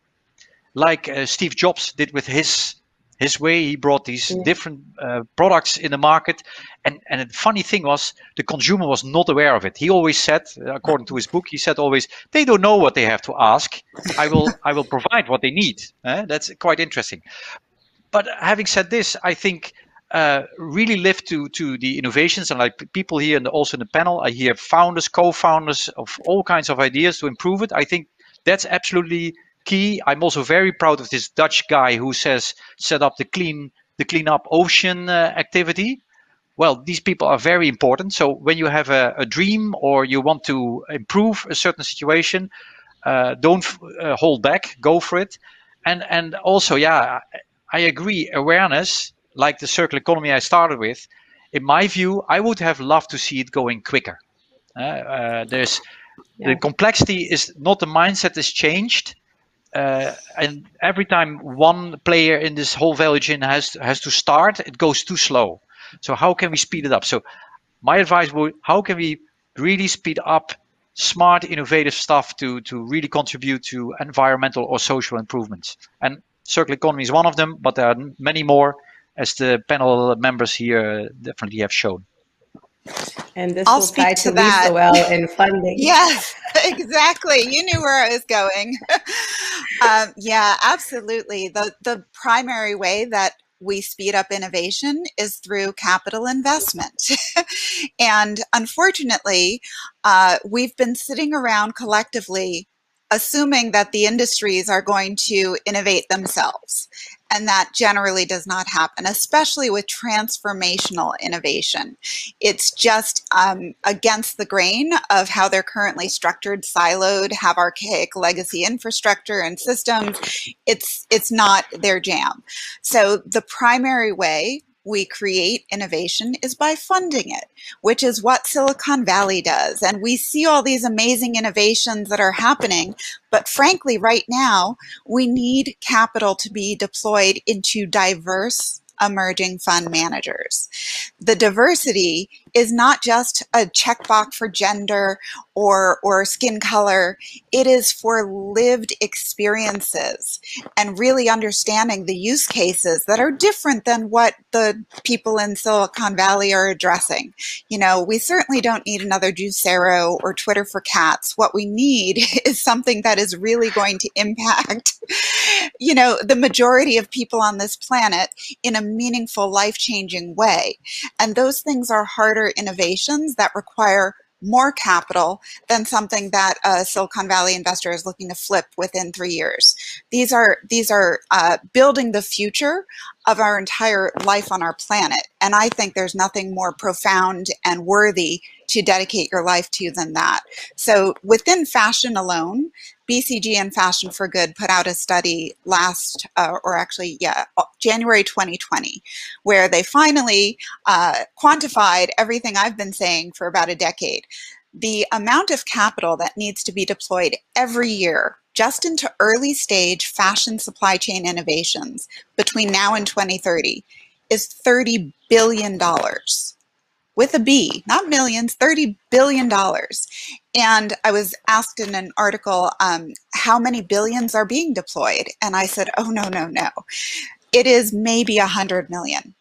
like uh, Steve Jobs did with his his way. He brought these yeah. different uh, products in the market, and and the funny thing was the consumer was not aware of it. He always said, according to his book, he said always they don't know what they have to ask. I will I will provide what they need. Eh? That's quite interesting. But having said this, I think uh, really live to to the innovations. And like people here and also in the panel i hear founders co-founders of all kinds of ideas to improve it. I think that's absolutely key. I'm also very proud of this dutch guy who says set up the clean the clean up ocean uh, activity. Well these people are very important. So when you have a, a dream or you want to improve a certain situation uh, don't uh, hold back. Go for it. And and also yeah i agree. Awareness like the circular economy I started with, in my view, I would have loved to see it going quicker. Uh, uh, there's yeah. the complexity is not the mindset is changed, uh, and every time one player in this whole value chain has has to start, it goes too slow. So how can we speed it up? So my advice would: how can we really speed up smart, innovative stuff to to really contribute to environmental or social improvements? And circular economy is one of them, but there are many more as the panel members here definitely have shown. And this I'll will speak tie to, to that. Lisa well in funding. yes, exactly. You knew where I was going. um, yeah, absolutely. The the primary way that we speed up innovation is through capital investment. and unfortunately, uh, we've been sitting around collectively assuming that the industries are going to innovate themselves. And that generally does not happen, especially with transformational innovation. It's just um, against the grain of how they're currently structured, siloed, have archaic legacy infrastructure and systems. It's it's not their jam. So the primary way we create innovation is by funding it, which is what Silicon Valley does. And we see all these amazing innovations that are happening. But frankly, right now, we need capital to be deployed into diverse emerging fund managers. The diversity is not just a checkbox for gender or, or skin color. It is for lived experiences and really understanding the use cases that are different than what the people in Silicon Valley are addressing. You know, we certainly don't need another Juicero or Twitter for cats. What we need is something that is really going to impact, you know, the majority of people on this planet in a meaningful, life-changing way. And those things are harder innovations that require more capital than something that a Silicon Valley investor is looking to flip within three years. These are these are uh, building the future of our entire life on our planet, and I think there's nothing more profound and worthy to dedicate your life to than that. So within fashion alone, BCG and Fashion for Good put out a study last, uh, or actually, yeah, January 2020, where they finally uh, quantified everything I've been saying for about a decade. The amount of capital that needs to be deployed every year just into early stage fashion supply chain innovations between now and 2030 is $30 billion with a B, not millions, $30 billion. And I was asked in an article um, how many billions are being deployed. And I said, oh, no, no, no. It is maybe 100 million.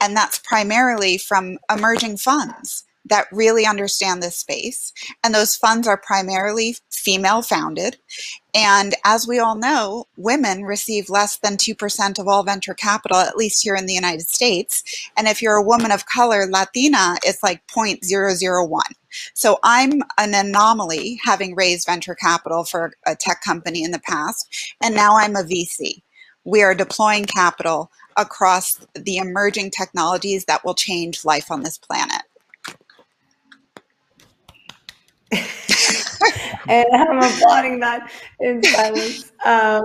And that's primarily from emerging funds that really understand this space. And those funds are primarily female founded. And as we all know, women receive less than 2% of all venture capital, at least here in the United States. And if you're a woman of color, Latina, it's like 0.001. So I'm an anomaly having raised venture capital for a tech company in the past. And now I'm a VC. We are deploying capital across the emerging technologies that will change life on this planet. and I'm applauding that in silence. Um,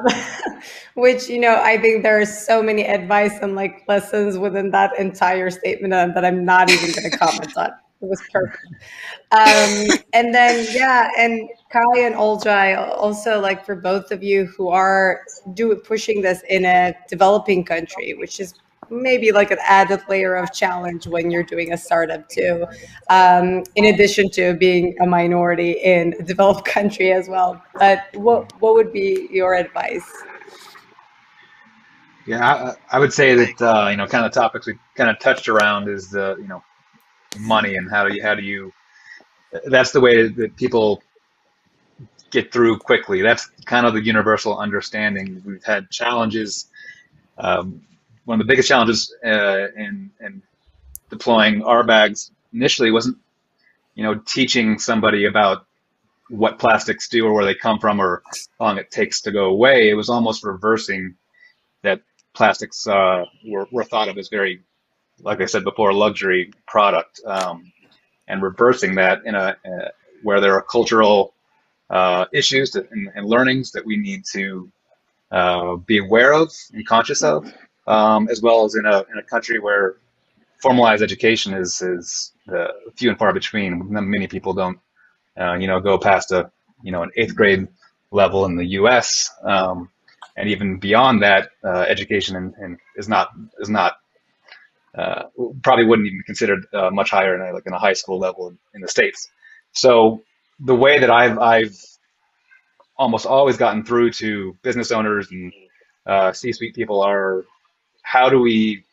which you know, I think there are so many advice and like lessons within that entire statement that I'm not even going to comment on. It was perfect. Um, and then yeah, and Kai and Olcay, also like for both of you who are do pushing this in a developing country, which is maybe like an added layer of challenge when you're doing a startup too, um, in addition to being a minority in a developed country as well. But what what would be your advice? Yeah, I, I would say that uh, you know, kind of topics we kind of touched around is the you know, money and how do you how do you. That's the way that people get through quickly. That's kind of the universal understanding. We've had challenges. Um, one of the biggest challenges uh, in, in deploying our bags initially wasn't, you know, teaching somebody about what plastics do or where they come from or how long it takes to go away. It was almost reversing that plastics uh, were, were thought of as very, like I said before, a luxury product, um, and reversing that in a, uh, where there are cultural uh, issues and, and, learnings that we need to uh, be aware of and conscious of, um, as well as in a, in a country where formalized education is, is uh, few and far between. Many people don't, uh, you know, go past a, you know, an eighth grade level in the U.S. Um, and even beyond that, uh, education in, in, is not is not uh, probably wouldn't even be considered much higher in a, like in a high school level in, in the states. So the way that I've I've almost always gotten through to business owners and uh, C-suite people are how do we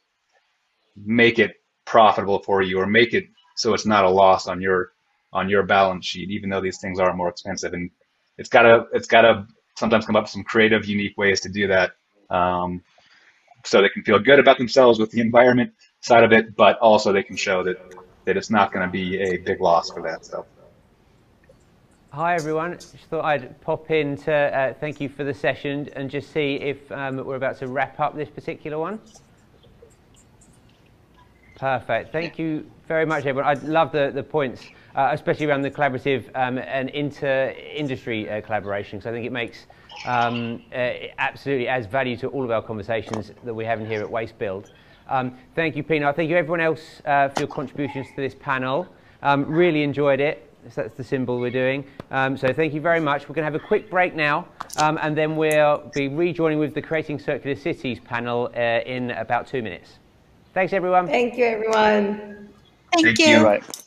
make it profitable for you or make it so it's not a loss on your on your balance sheet, even though these things are more expensive. And it's gotta it's gotta sometimes come up with some creative, unique ways to do that, um, so they can feel good about themselves with the environment side of it, but also they can show that that it's not going to be a big loss for that. So. Hi everyone, just thought I'd pop in to uh, thank you for the session and just see if um, we're about to wrap up this particular one. Perfect, thank you very much everyone. I love the, the points, uh, especially around the collaborative um, and inter-industry uh, collaboration, because I think it makes um, uh, absolutely adds value to all of our conversations that we're having here at WasteBuild. Um, thank you Pina, thank you everyone else uh, for your contributions to this panel. Um, really enjoyed it. So that's the symbol we're doing. Um, so thank you very much. We're going to have a quick break now, um, and then we'll be rejoining with the Creating Circular Cities panel uh, in about two minutes. Thanks, everyone. Thank you, everyone. Thank, Thank you. you.